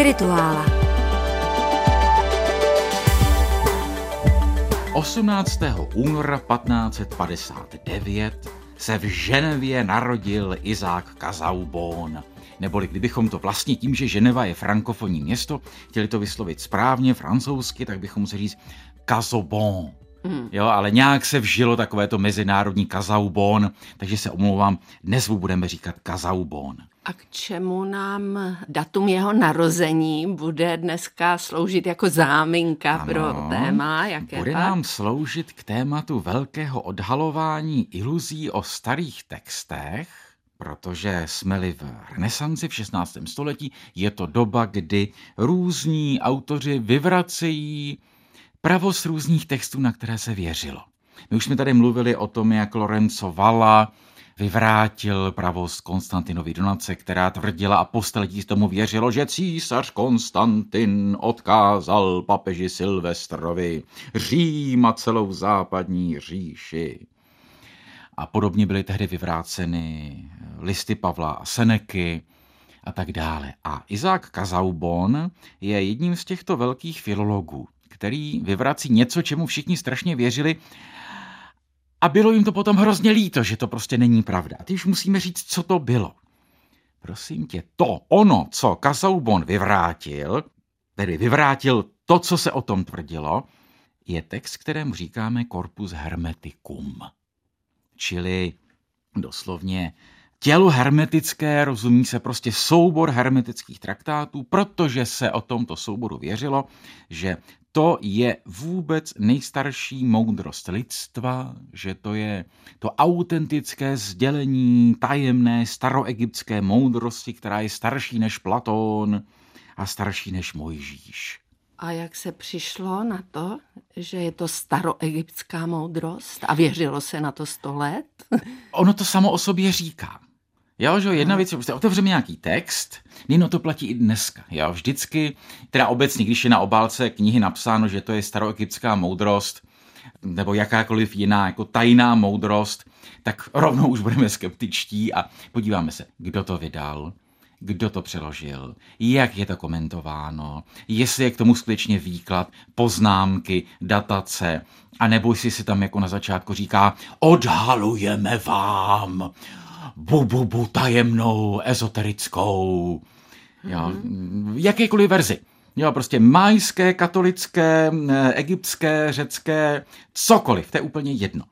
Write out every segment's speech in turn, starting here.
Spirituála. 18. února 1559 se v Ženevě narodil Izák Kazaubon. Neboli kdybychom to vlastně tím, že Ženeva je frankofonní město, chtěli to vyslovit správně francouzsky, tak bychom museli říct Kazobon. Hmm. Jo, ale nějak se vžilo takové to mezinárodní kazaubon, takže se omlouvám, dnes budeme říkat kazaubon. A k čemu nám datum jeho narození bude dneska sloužit jako záminka ano, pro téma? Jaké bude tak? nám sloužit k tématu velkého odhalování iluzí o starých textech, protože jsme-li v renesanci v 16. století, je to doba, kdy různí autoři vyvracejí pravost různých textů, na které se věřilo. My už jsme tady mluvili o tom, jak Lorenzo Valla vyvrátil pravost Konstantinovi donace, která tvrdila a po staletí tomu věřilo, že císař Konstantin odkázal papeži Silvestrovi Řím a celou západní říši. A podobně byly tehdy vyvráceny listy Pavla a Seneky a tak dále. A Izák Kazaubon je jedním z těchto velkých filologů, který vyvrací něco, čemu všichni strašně věřili a bylo jim to potom hrozně líto, že to prostě není pravda. A teď už musíme říct, co to bylo. Prosím tě, to, ono, co Kasaubon vyvrátil, tedy vyvrátil to, co se o tom tvrdilo, je text, kterému říkáme Corpus Hermeticum. Čili doslovně tělo hermetické, rozumí se prostě soubor hermetických traktátů, protože se o tomto souboru věřilo, že to je vůbec nejstarší moudrost lidstva, že to je to autentické sdělení tajemné staroegyptské moudrosti, která je starší než Platón a starší než Mojžíš. A jak se přišlo na to, že je to staroegyptská moudrost a věřilo se na to sto let? ono to samo o sobě říká. Jo, že jedna věc, prostě otevřeme nějaký text, Nino to platí i dneska. Jo, vždycky, teda obecně, když je na obálce knihy napsáno, že to je staroegyptská moudrost, nebo jakákoliv jiná jako tajná moudrost, tak rovnou už budeme skeptičtí a podíváme se, kdo to vydal, kdo to přeložil, jak je to komentováno, jestli je k tomu skutečně výklad, poznámky, datace, a nebo si si tam jako na začátku říká, odhalujeme vám bu tajemnou, ezoterickou, jo, mm-hmm. jakékoliv verzi. Jo, prostě majské, katolické, egyptské, řecké, cokoliv, to je úplně jedno.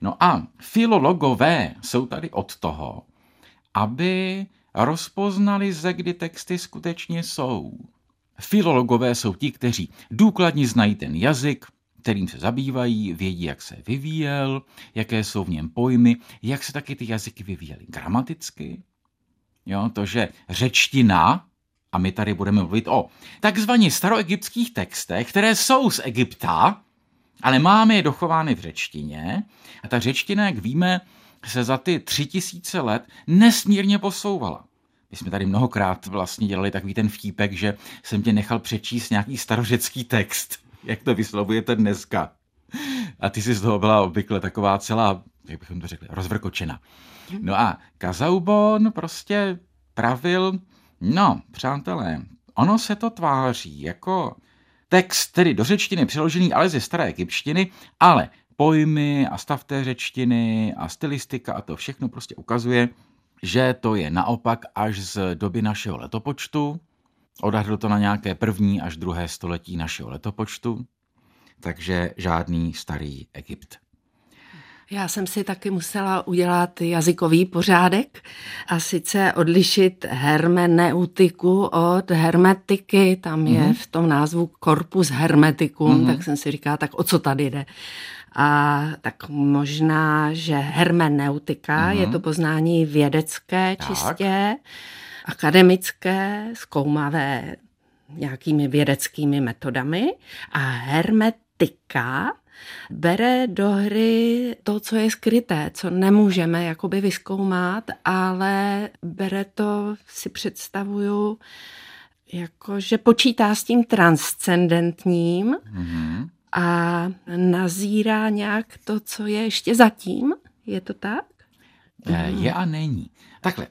No a filologové jsou tady od toho, aby rozpoznali, ze kdy texty skutečně jsou. Filologové jsou ti, kteří důkladně znají ten jazyk, kterým se zabývají, vědí, jak se vyvíjel, jaké jsou v něm pojmy, jak se taky ty jazyky vyvíjely gramaticky. Jo, to, že řečtina, a my tady budeme mluvit o takzvaně staroegyptských textech, které jsou z Egypta, ale máme je dochovány v řečtině. A ta řečtina, jak víme, se za ty tři tisíce let nesmírně posouvala. My jsme tady mnohokrát vlastně dělali takový ten vtípek, že jsem tě nechal přečíst nějaký starořecký text jak to vyslovujete dneska. A ty jsi z toho byla obvykle taková celá, jak bychom to řekli, rozvrkočena. No a Kazaubon prostě pravil, no, přátelé, ono se to tváří jako text, tedy do řečtiny přeložený, ale ze staré egyptštiny, ale pojmy a stav té řečtiny a stylistika a to všechno prostě ukazuje, že to je naopak až z doby našeho letopočtu, Odhadl to na nějaké první až druhé století našeho letopočtu, takže žádný starý Egypt. Já jsem si taky musela udělat jazykový pořádek a sice odlišit hermeneutiku od hermetiky. Tam je mm-hmm. v tom názvu corpus hermeticum, mm-hmm. tak jsem si říkala, tak o co tady jde. A tak možná, že hermeneutika mm-hmm. je to poznání vědecké tak. Akademické, zkoumavé nějakými vědeckými metodami a hermetika bere do hry to, co je skryté, co nemůžeme jakoby vyskoumat, ale bere to, si představuju, jako, že počítá s tím transcendentním mm-hmm. a nazírá nějak to, co je ještě zatím. Je to tak? Je a není. Takhle,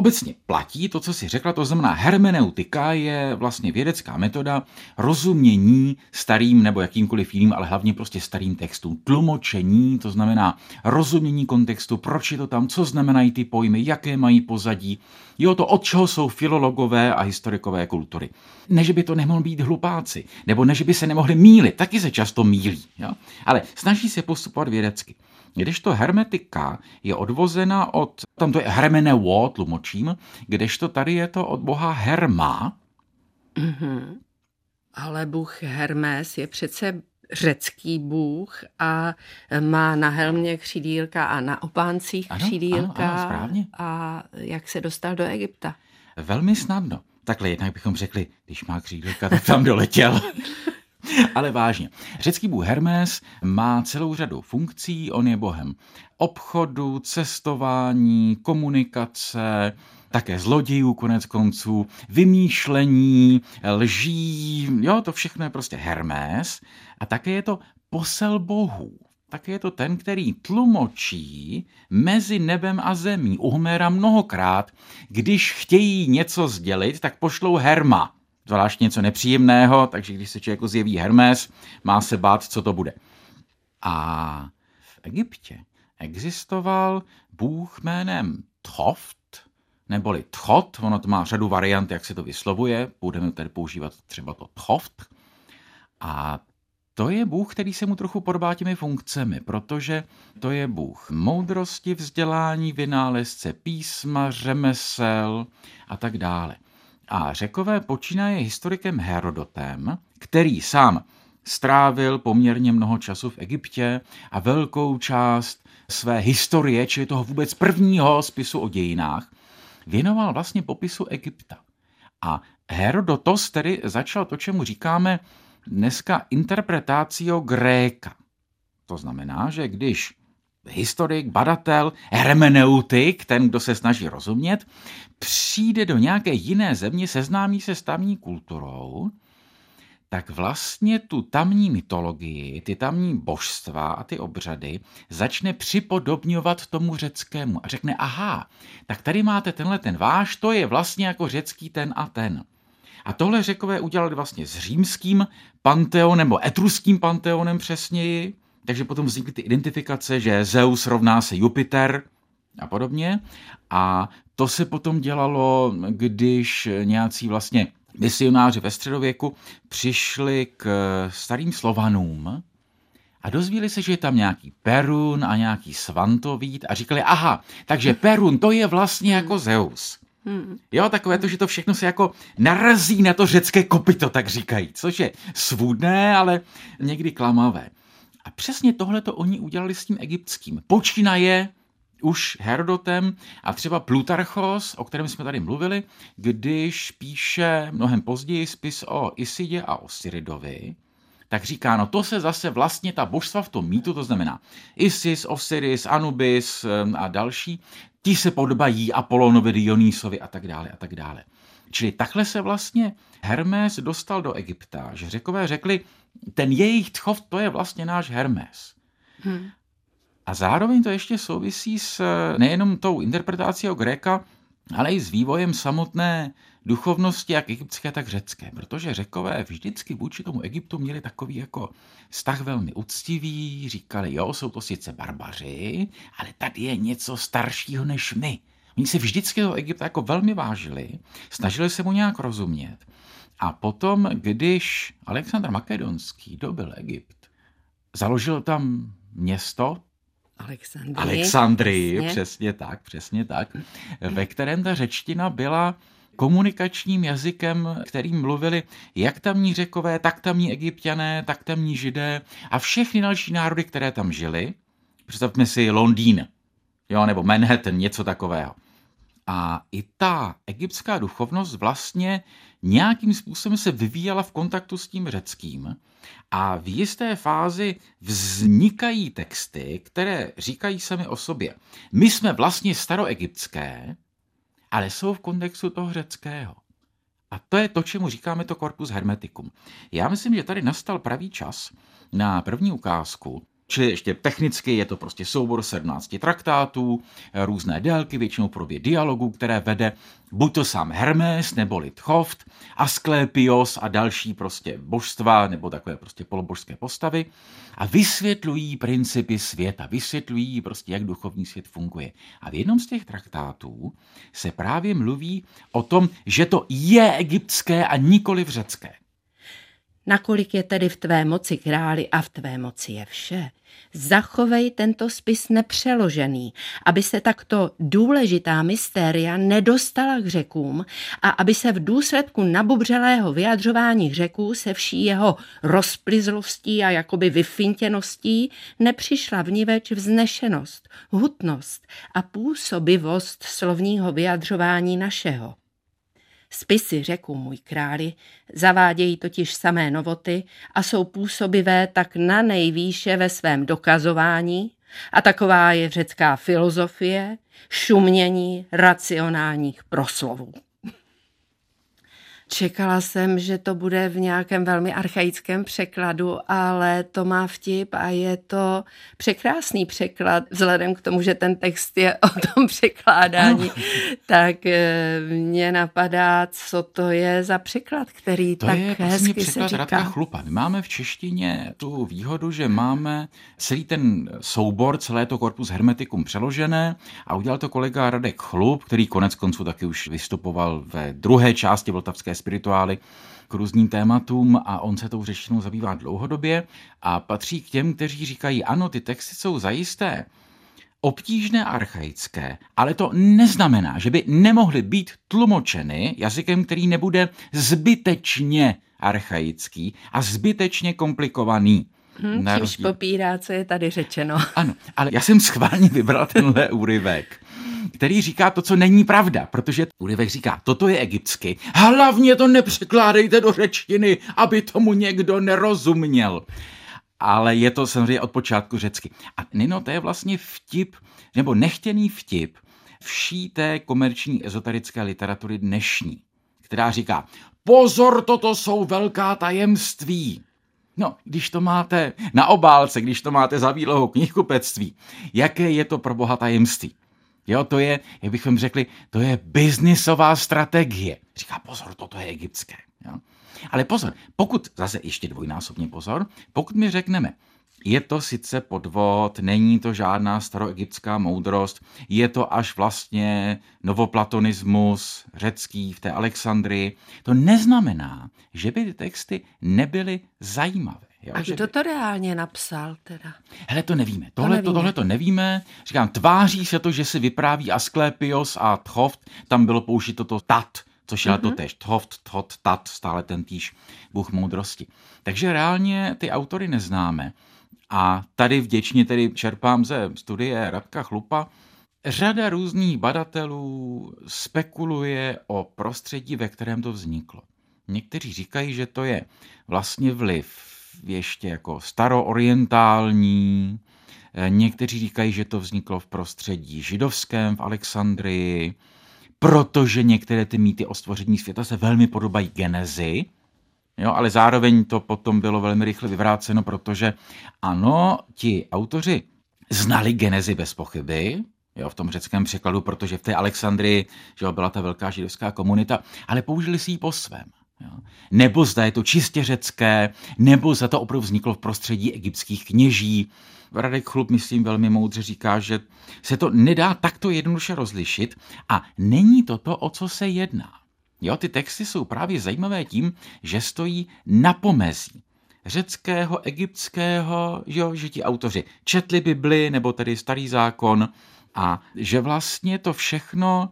Obecně platí to, co si řekla, to znamená hermeneutika je vlastně vědecká metoda rozumění starým nebo jakýmkoliv jiným, ale hlavně prostě starým textům. Tlumočení, to znamená rozumění kontextu, proč je to tam, co znamenají ty pojmy, jaké mají pozadí. Jo, to od čeho jsou filologové a historikové kultury. Ne, že by to nemohli být hlupáci, nebo ne, že by se nemohli mílit, taky se často mílí. Jo? Ale snaží se postupovat vědecky. Kdežto hermetika je odvozena od, tam to je hermeneo, tlumočím, kdežto tady je to od boha Herma. Mm-hmm. Ale bůh Hermes je přece řecký bůh a má na helmě křídílka a na opáncích ano, křídílka. Ano, ano, správně. A jak se dostal do Egypta? Velmi snadno. Takhle jednak bychom řekli, když má křídílka, tak tam doletěl. Ale vážně. Řecký bůh Hermes má celou řadu funkcí. On je bohem obchodu, cestování, komunikace, také zlodějů konec konců, vymýšlení, lží, jo, to všechno je prostě Hermes. A také je to posel bohů. Také je to ten, který tlumočí mezi nebem a zemí. U Homera mnohokrát, když chtějí něco sdělit, tak pošlou Herma zvlášť něco nepříjemného, takže když se člověku zjeví Hermes, má se bát, co to bude. A v Egyptě existoval bůh jménem Thoft, neboli Tchot, ono to má řadu variant, jak se to vyslovuje, budeme tedy používat třeba to Thoft. A to je Bůh, který se mu trochu podobá těmi funkcemi, protože to je Bůh moudrosti, vzdělání, vynálezce písma, řemesel a tak dále. A řekové počínaje historikem Herodotem, který sám strávil poměrně mnoho času v Egyptě a velkou část své historie, čili toho vůbec prvního spisu o dějinách, věnoval vlastně popisu Egypta. A Herodotos tedy začal to, čemu říkáme dneska interpretácio Gréka. To znamená, že když historik, badatel, hermeneutik, ten, kdo se snaží rozumět, přijde do nějaké jiné země, seznámí se s tamní kulturou, tak vlastně tu tamní mytologii, ty tamní božstva a ty obřady začne připodobňovat tomu řeckému a řekne, aha, tak tady máte tenhle ten váš, to je vlastně jako řecký ten a ten. A tohle řekové udělali vlastně s římským panteonem, nebo etruským panteonem přesněji, takže potom vznikly ty identifikace, že Zeus rovná se Jupiter a podobně. A to se potom dělalo, když nějací vlastně misionáři ve středověku přišli k starým Slovanům a dozvíli se, že je tam nějaký Perun a nějaký Svantovít a říkali, aha, takže Perun to je vlastně jako Zeus. Hmm. Jo, takové to, že to všechno se jako narazí na to řecké kopito, tak říkají, což je svůdné, ale někdy klamavé. A přesně tohle to oni udělali s tím egyptským. Počínaje už Herodotem a třeba Plutarchos, o kterém jsme tady mluvili, když píše mnohem později spis o Isidě a Osiridovi, tak říká, no to se zase vlastně ta božstva v tom mýtu, to znamená Isis, Osiris, Anubis a další, ti se podobají Apolonovi, Dionysovi a tak dále a tak dále. Čili takhle se vlastně Hermes dostal do Egypta, že řekové řekli, ten jejich tchov, to je vlastně náš Hermes. Hmm. A zároveň to ještě souvisí s nejenom tou interpretací o Gréka, ale i s vývojem samotné duchovnosti, jak egyptské, tak řecké. Protože řekové vždycky vůči tomu Egyptu měli takový jako vztah velmi uctivý, říkali, jo, jsou to sice barbaři, ale tady je něco staršího než my. Oni se vždycky do Egypta jako velmi vážili, snažili se mu nějak rozumět. A potom, když Alexandr Makedonský dobil Egypt, založil tam město, Alexandrii. Alexandrii, přesně. přesně tak, přesně tak, ve kterém ta řečtina byla komunikačním jazykem, kterým mluvili jak tamní řekové, tak tamní egyptiané, tak tamní židé a všechny další národy, které tam žili. Představme si Londýn, jo, nebo Manhattan, něco takového. A i ta egyptská duchovnost vlastně nějakým způsobem se vyvíjela v kontaktu s tím řeckým a v jisté fázi vznikají texty, které říkají sami o sobě. My jsme vlastně staroegyptské, ale jsou v kontextu toho řeckého. A to je to, čemu říkáme to corpus hermeticum. Já myslím, že tady nastal pravý čas na první ukázku, Čili ještě technicky je to prostě soubor 17 traktátů, různé délky, většinou probě dialogů, které vede buď to sám Hermes nebo Litchoft, Asklepios a další prostě božstva nebo takové prostě polobožské postavy a vysvětlují principy světa, vysvětlují prostě, jak duchovní svět funguje. A v jednom z těch traktátů se právě mluví o tom, že to je egyptské a nikoli v řecké. Nakolik je tedy v tvé moci králi a v tvé moci je vše, zachovej tento spis nepřeložený, aby se takto důležitá mystéria nedostala k řekům a aby se v důsledku nabubřelého vyjadřování řeků se vší jeho rozplizlostí a jakoby vyfintěností nepřišla vniveč vznešenost, hutnost a působivost slovního vyjadřování našeho. Spisy řeku můj králi zavádějí totiž samé novoty a jsou působivé tak na nejvýše ve svém dokazování, a taková je řecká filozofie, šumění racionálních proslovů. Čekala jsem, že to bude v nějakém velmi archaickém překladu, ale to má vtip a je to překrásný překlad, vzhledem k tomu, že ten text je o tom překládání, tak eh, mě napadá, co to je za překlad, který to tak je hezky překlad se Radka říká. Chlupa. My máme v češtině tu výhodu, že máme celý ten soubor, celé to korpus hermeticum přeložené a udělal to kolega Radek Chlup, který konec konců taky už vystupoval ve druhé části Vltavské spirituály k různým tématům a on se tou řeštinou zabývá dlouhodobě a patří k těm, kteří říkají, ano, ty texty jsou zajisté obtížné archaické, ale to neznamená, že by nemohly být tlumočeny jazykem, který nebude zbytečně archaický a zbytečně komplikovaný. Hm, Na čímž popírá, co je tady řečeno. Ano, ale já jsem schválně vybral tenhle úryvek, který říká to, co není pravda, protože úryvek říká, toto je egyptsky, hlavně to nepřekládejte do řečtiny, aby tomu někdo nerozuměl. Ale je to samozřejmě od počátku řecky. A Nino, to je vlastně vtip, nebo nechtěný vtip vší té komerční ezoterické literatury dnešní, která říká, pozor, toto jsou velká tajemství. No, když to máte na obálce, když to máte za bílého knihkupectví, jaké je to pro boha tajemství? Jo, to je, jak bychom řekli, to je biznisová strategie. Říká, pozor, toto je egyptské. Jo? Ale pozor, pokud, zase ještě dvojnásobně pozor, pokud my řekneme, je to sice podvod, není to žádná staroegyptská moudrost, je to až vlastně novoplatonismus řecký v té Alexandrii. To neznamená, že by ty texty nebyly zajímavé. Jo? A Že kdo to reálně napsal teda? Hele, to nevíme. Tohle to, nevíme. tohle to nevíme. Říkám, tváří se to, že si vypráví Asklepios a Tchoft. Tam bylo použito to tat, což je mm-hmm. to tež. Tchoft, Thot, tat, stále ten týž bůh moudrosti. Takže reálně ty autory neznáme. A tady vděčně tedy čerpám ze studie Radka Chlupa. Řada různých badatelů spekuluje o prostředí, ve kterém to vzniklo. Někteří říkají, že to je vlastně vliv ještě jako staroorientální, Eh, někteří říkají, že to vzniklo v prostředí židovském v Alexandrii, protože některé ty mýty o stvoření světa se velmi podobají genezi, Jo, ale zároveň to potom bylo velmi rychle vyvráceno, protože ano, ti autoři znali genezi bez pochyby, jo, v tom řeckém překladu, protože v té Alexandrii že jo, byla ta velká židovská komunita, ale použili si ji po svém. Nebo zda je to čistě řecké, nebo za to opravdu vzniklo v prostředí egyptských kněží. Radek Chlup, myslím, velmi moudře říká, že se to nedá takto jednoduše rozlišit a není to to, o co se jedná. Jo, ty texty jsou právě zajímavé tím, že stojí na pomezí řeckého, egyptského, jo, že ti autoři četli Bibli, nebo tedy starý zákon, a že vlastně to všechno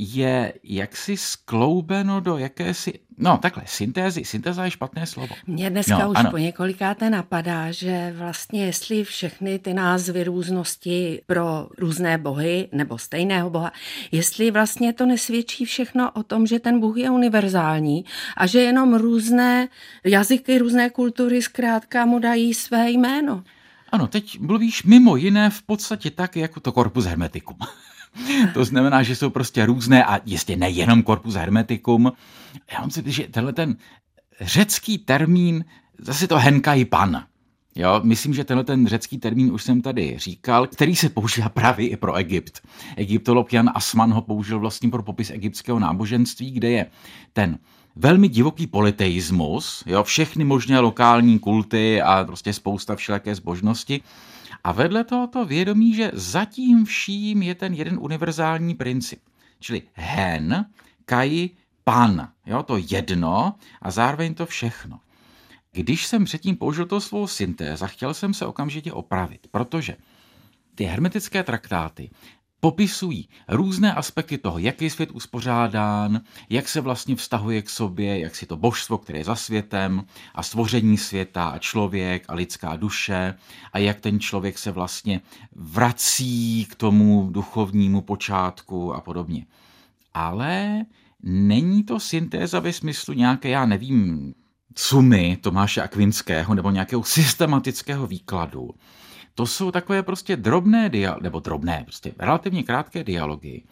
je jaksi skloubeno do jakési, no takhle, syntézy, syntéza je špatné slovo. Mně dneska No, už ano. po několikáté napadá, že vlastně jestli všechny ty názvy různosti pro různé bohy nebo stejného boha, jestli vlastně to nesvědčí všechno o tom, že ten bůh je univerzální a že jenom různé jazyky, různé kultury zkrátka mu dají své jméno. Ano, teď mluvíš mimo jiné v podstatě tak, jako to corpus hermeticum. to znamená, že jsou prostě různé a jistě nejenom corpus hermeticum. Já mám si že tenhle ten řecký termín, zase to henkai pan, Jo, myslím, že tenhle ten řecký termín už jsem tady říkal, který se používá právě i pro Egypt. Egyptolog Jan Asman ho použil vlastně pro popis egyptského náboženství, kde je ten velmi divoký politeismus, jo, všechny možné lokální kulty a prostě spousta všelijaké zbožnosti. A vedle tohoto vědomí, že zatím vším je ten jeden univerzální princip. Čili hen, kai, pan. Jo, to jedno a zároveň to všechno. Když jsem předtím použil to svou syntéza, chtěl jsem se okamžitě opravit, protože ty hermetické traktáty popisují různé aspekty toho, jak je svět uspořádán, jak se vlastně vztahuje k sobě, jak si to božstvo, které je za světem a stvoření světa a člověk a lidská duše a jak ten člověk se vlastně vrací k tomu duchovnímu počátku a podobně. Ale není to syntéza ve smyslu nějaké, já nevím, sumy Tomáše Akvinského nebo nějakého systematického výkladu. To jsou takové prostě drobné dialogy, nebo drobné, prostě relativně krátké dialogy,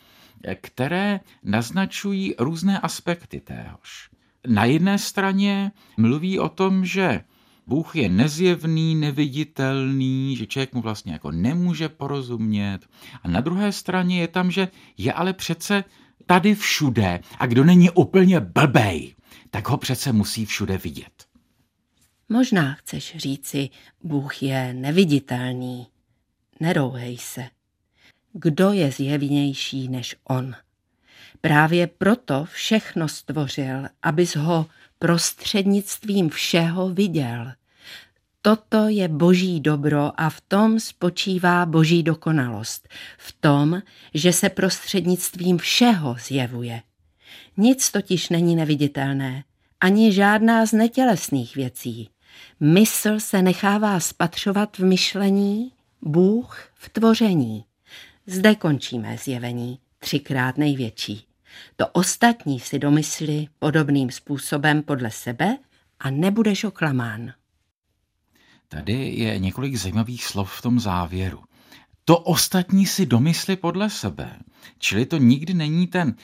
které naznačují různé aspekty téhož. Na jedné straně mluví o tom, že Bůh je nezjevný, neviditelný, že člověk mu vlastně jako nemůže porozumět. A na druhé straně je tam, že je ale přece tady všude a kdo není úplně blbej, tak ho přece musí všude vidět. Možná chceš říci, Bůh je neviditelný. Nerouhej se. Kdo je zjevnější než on? Právě proto všechno stvořil, abys ho prostřednictvím všeho viděl. Toto je boží dobro a v tom spočívá boží dokonalost. V tom, že se prostřednictvím všeho zjevuje. Nic totiž není neviditelné, ani žádná z netělesných věcí. Mysl se nechává spatřovat v myšlení, Bůh v tvoření. Zde končíme zjevení, třikrát největší. To ostatní si domysli podobným způsobem podle sebe a nebudeš oklamán. Tady je několik zajímavých slov v tom závěru. To ostatní si domysli podle sebe. Čili to nikdy není ten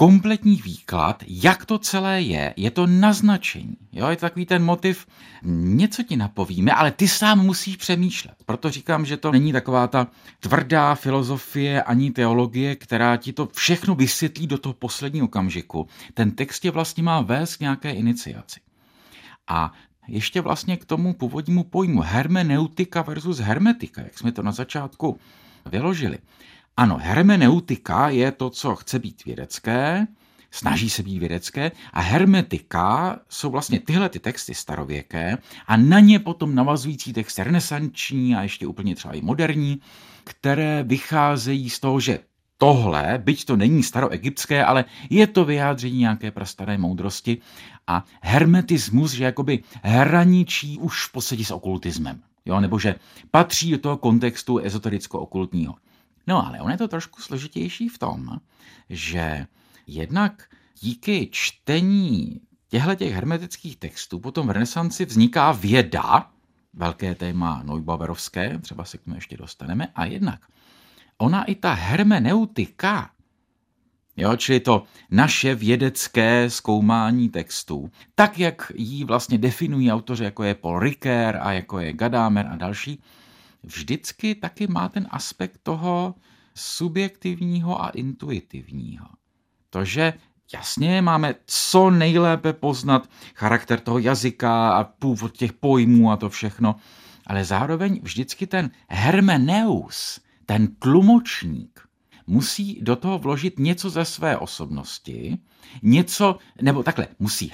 kompletní výklad, jak to celé je, je to naznačení. Jo, je to takový ten motiv, něco ti napovíme, ale ty sám musíš přemýšlet. Proto říkám, že to není taková ta tvrdá filozofie ani teologie, která ti to všechno vysvětlí do toho posledního okamžiku. Ten text je vlastně má vést k nějaké iniciaci. A ještě vlastně k tomu původnímu pojmu hermeneutika versus hermetika, jak jsme to na začátku vyložili. Ano, hermeneutika je to, co chce být vědecké, snaží se být vědecké a hermetika jsou vlastně tyhle ty texty starověké a na ně potom navazující texty renesanční a ještě úplně třeba i moderní, které vycházejí z toho, že tohle, byť to není staroegyptské, ale je to vyjádření nějaké prastaré moudrosti a hermetismus, že jakoby hraničí už v podstatě s okultismem, jo? nebo že patří do toho kontextu ezotericko-okultního. No ale on je to trošku složitější v tom, že jednak díky čtení těchto těch hermetických textů potom v renesanci vzniká věda, velké téma Neubauerovské, třeba se k tomu ještě dostaneme, a jednak ona i ta hermeneutika, jo, čili to naše vědecké zkoumání textů, tak jak ji vlastně definují autoři, jako je Paul Ricoeur a jako je Gadamer a další, vždycky taky má ten aspekt toho subjektivního a intuitivního. To, že jasně máme co nejlépe poznat charakter toho jazyka a původ těch pojmů a to všechno, ale zároveň vždycky ten hermeneus, ten tlumočník, musí do toho vložit něco ze své osobnosti, něco, nebo takhle, musí.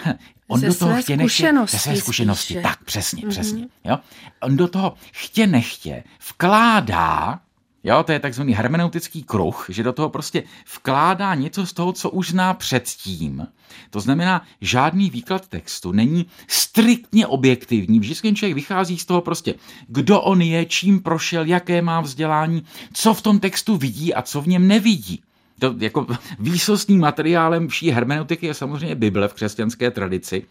On ze do toho chtě nechtě, ze své zkušenosti, spíše. tak přesně, mm-hmm. přesně. Jo? On do toho chtě nechtě vkládá Jo, to je takzvaný hermeneutický kruh, že do toho prostě vkládá něco z toho, co už zná předtím. To znamená, žádný výklad textu není striktně objektivní. Vždycky člověk vychází z toho prostě, kdo on je, čím prošel, jaké má vzdělání, co v tom textu vidí a co v něm nevidí. To jako výsostným materiálem vší hermeneutiky je samozřejmě Bible v křesťanské tradici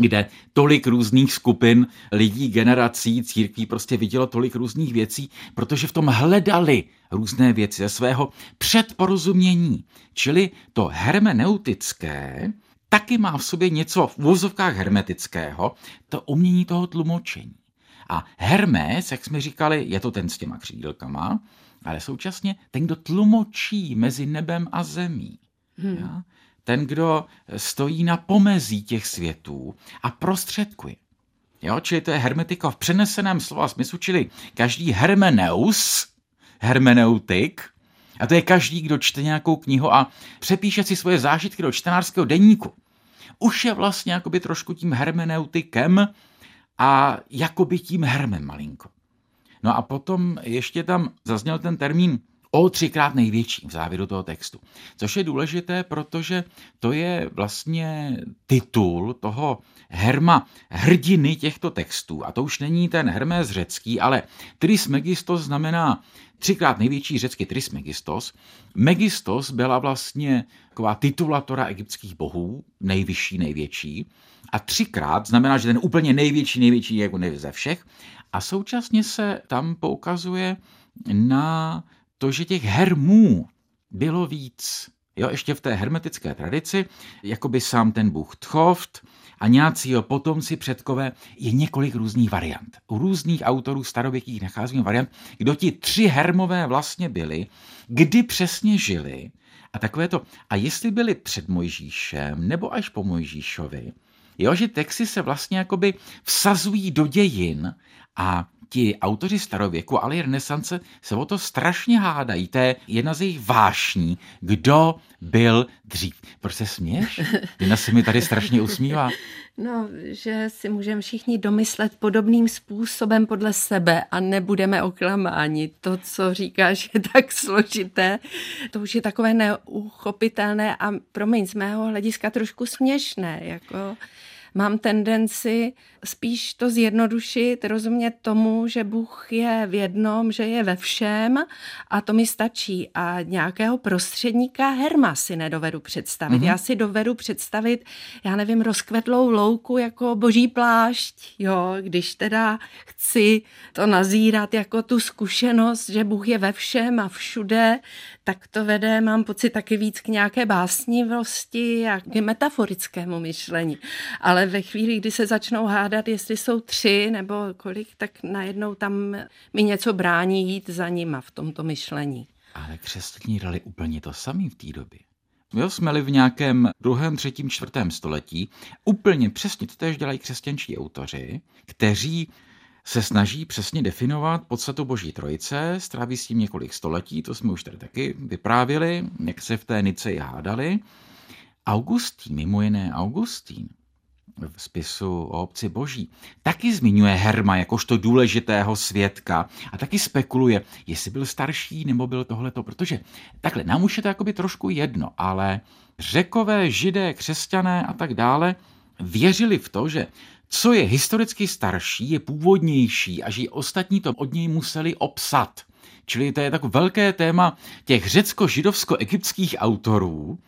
kde tolik různých skupin lidí, generací, církví prostě vidělo tolik různých věcí, protože v tom hledali různé věci ze svého předporozumění. Čili to hermeneutické taky má v sobě něco v úvozovkách hermetického, to umění toho tlumočení. A Hermes, jak jsme říkali, je to ten s těma křídlkama, ale současně ten, kdo tlumočí mezi nebem a zemí. Hmm. Ja? Ten, kdo stojí na pomezí těch světů a prostředkuje. Jo, čili to je hermetika v přeneseném slova smyslu, čili každý hermeneus, hermeneutik, a to je každý, kdo čte nějakou knihu a přepíše si svoje zážitky do čtenářského deníku. Už je vlastně jakoby trošku tím hermeneutikem a jakoby tím hermem malinko. No a potom ještě tam zazněl ten termín o třikrát největší v závěru toho textu. Což je důležité, protože to je vlastně titul toho Herma, hrdiny těchto textů. A to už není ten Hermes řecký, ale Trismegistos znamená třikrát největší řecky Trismegistos. Megistos byla vlastně taková titulatora egyptských bohů, nejvyšší, největší. A třikrát znamená, že ten úplně největší, největší jako ze všech. A současně se tam poukazuje na to, že těch hermů bylo víc. Jo, ještě v té hermetické tradici, jako by sám ten bůh Tchoft a nějací jeho potomci předkové, je několik různých variant. U různých autorů starověkých nacházíme variant, kdo ti tři hermové vlastně byli, kdy přesně žili a takové to. A jestli byli před Mojžíšem nebo až po Mojžíšovi, jo, že texty se vlastně jakoby vsazují do dějin a ti autoři starověku, ale i renesance se o to strašně hádají. To je jedna z jejich vášní, kdo byl dřív. Proč se směš? Dina se mi tady strašně usmívá. No, že si můžeme všichni domyslet podobným způsobem podle sebe a nebudeme oklamáni. To, co říkáš, je tak složité. To už je takové neuchopitelné a promiň, z mého hlediska trošku směšné. Jako mám tendenci spíš to zjednodušit, rozumět tomu, že Bůh je v jednom, že je ve všem a to mi stačí. A nějakého prostředníka Herma si nedovedu představit. Mm-hmm. Já si dovedu představit, já nevím, rozkvetlou louku jako boží plášť, jo, když teda chci to nazírat jako tu zkušenost, že Bůh je ve všem a všude, tak to vede, mám pocit, taky víc k nějaké básnivosti a k metaforickému myšlení. Ale ve chvíli, kdy se začnou hádat, jestli jsou tři nebo kolik, tak najednou tam mi něco brání jít za nima v tomto myšlení. Ale křesťaní dali úplně to samý v té době. Jo, jsme-li v nějakém druhém, třetím, čtvrtém století, úplně přesně to tež dělají křesťanští autoři, kteří se snaží přesně definovat podstatu Boží trojice, stráví s tím několik století, to jsme už tady taky vyprávěli, jak se v té Nice hádali. Augustín, mimo jiné Augustín, v spisu o obci boží, taky zmiňuje Herma jakožto důležitého svědka a taky spekuluje, jestli byl starší nebo byl tohleto, protože takhle, nám už je to jakoby trošku jedno, ale řekové, židé, křesťané a tak dále věřili v to, že co je historicky starší, je původnější a že ostatní to od něj museli obsat. Čili to je tak velké téma těch řecko-židovsko-egyptských autorů,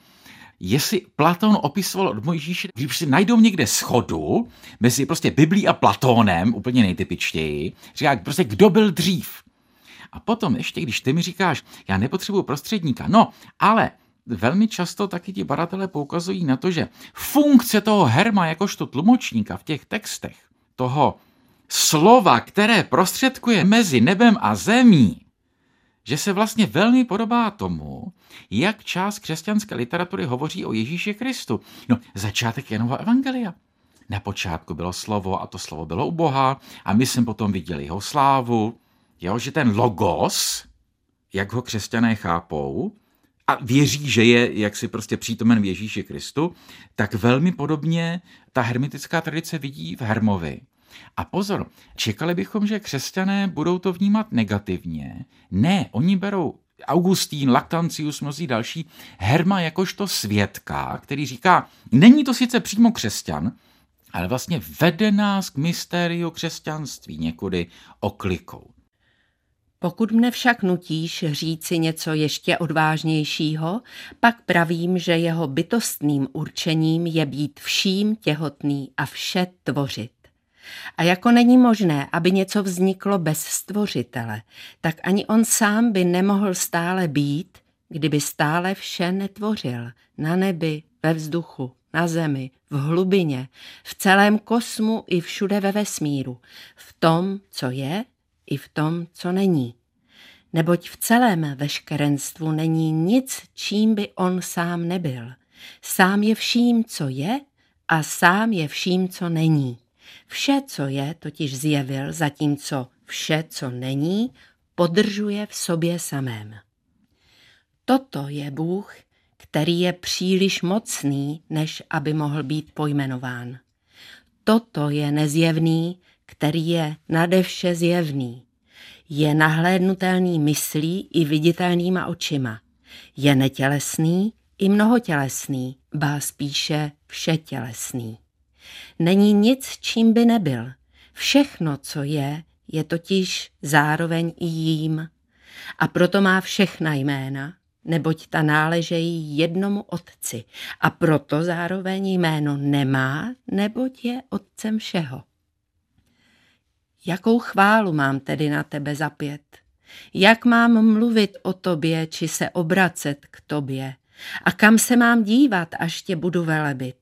jestli Platón opisoval od Mojžíše, když si najdou někde schodu mezi prostě Biblí a Platónem, úplně nejtypičtěji, říká prostě, kdo byl dřív. A potom ještě, když ty mi říkáš, já nepotřebuji prostředníka, no, ale velmi často taky ti badatelé poukazují na to, že funkce toho herma jakožto tlumočníka v těch textech, toho slova, které prostředkuje mezi nebem a zemí, že se vlastně velmi podobá tomu, jak část křesťanské literatury hovoří o Ježíši Kristu. No, začátek Janova Evangelia. Na počátku bylo slovo a to slovo bylo u Boha a my jsme potom viděli jeho slávu. Jo, že ten logos, jak ho křesťané chápou, a věří, že je jaksi prostě přítomen v Ježíši Kristu, tak velmi podobně ta hermetická tradice vidí v Hermovi. A pozor, čekali bychom, že křesťané budou to vnímat negativně. Ne, oni berou Augustín, Lactantius, mnozí další, Herma jakožto svědka, který říká, není to sice přímo křesťan, ale vlastně vede nás k mystériu křesťanství někudy oklikou. Pokud mne však nutíš říci něco ještě odvážnějšího, pak pravím, že jeho bytostným určením je být vším těhotný a vše tvořit. A jako není možné, aby něco vzniklo bez stvořitele, tak ani on sám by nemohl stále být, kdyby stále vše netvořil, na nebi, ve vzduchu, na zemi, v hlubině, v celém kosmu i všude ve vesmíru, v tom, co je, i v tom, co není. Neboť v celém veškerenstvu není nic, čím by on sám nebyl. Sám je vším, co je a sám je vším, co není. Vše, co je, totiž zjevil, zatímco vše, co není, podržuje v sobě samém. Toto je Bůh, který je příliš mocný, než aby mohl být pojmenován. Toto je nezjevný, který je nadevše zjevný. Je nahlédnutelný myslí i viditelnýma očima. Je netělesný i mnohotělesný, bá spíše všetělesný. Není nic, čím by nebyl. Všechno, co je, je totiž zároveň i jím. A proto má všechna jména, neboť ta náležejí jednomu otci. A proto zároveň jméno nemá, neboť je otcem všeho. Jakou chválu mám tedy na tebe zapět? Jak mám mluvit o tobě, či se obracet k tobě? A kam se mám dívat, až tě budu velebit?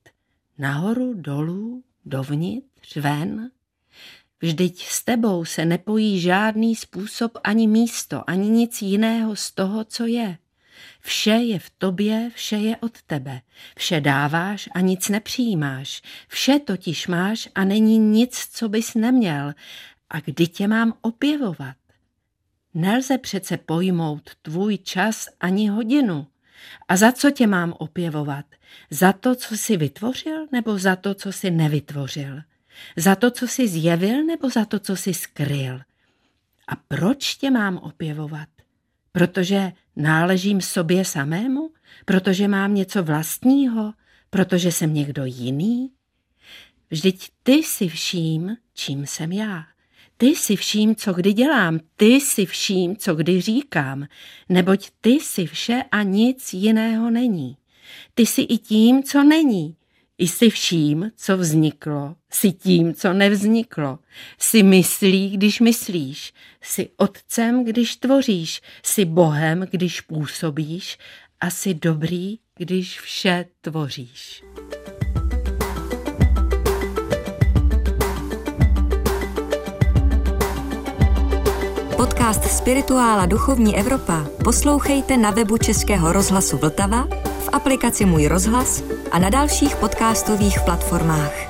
Nahoru, dolů, dovnitř, ven? Vždyť s tebou se nepojí žádný způsob ani místo, ani nic jiného z toho, co je. Vše je v tobě, vše je od tebe. Vše dáváš a nic nepřijímáš. Vše totiž máš a není nic, co bys neměl. A kdy tě mám opěvovat? Nelze přece pojmout tvůj čas ani hodinu. A za co tě mám opěvovat? Za to, co jsi vytvořil, nebo za to, co jsi nevytvořil? Za to, co jsi zjevil, nebo za to, co jsi skryl? A proč tě mám opěvovat? Protože náležím sobě samému? Protože mám něco vlastního? Protože jsem někdo jiný? Vždyť ty jsi vším, čím jsem já. Ty jsi vším, co kdy dělám, ty jsi vším, co kdy říkám, neboť ty jsi vše a nic jiného není. Ty jsi i tím, co není. Jsi vším, co vzniklo, jsi tím, co nevzniklo. Jsi myslí, když myslíš, jsi otcem, když tvoříš, jsi Bohem, když působíš a jsi dobrý, když vše tvoříš. Podcast Spirituála Duchovní Evropa poslouchejte na webu Českého rozhlasu Vltava, aplikaci Můj rozhlas a na dalších podcastových platformách.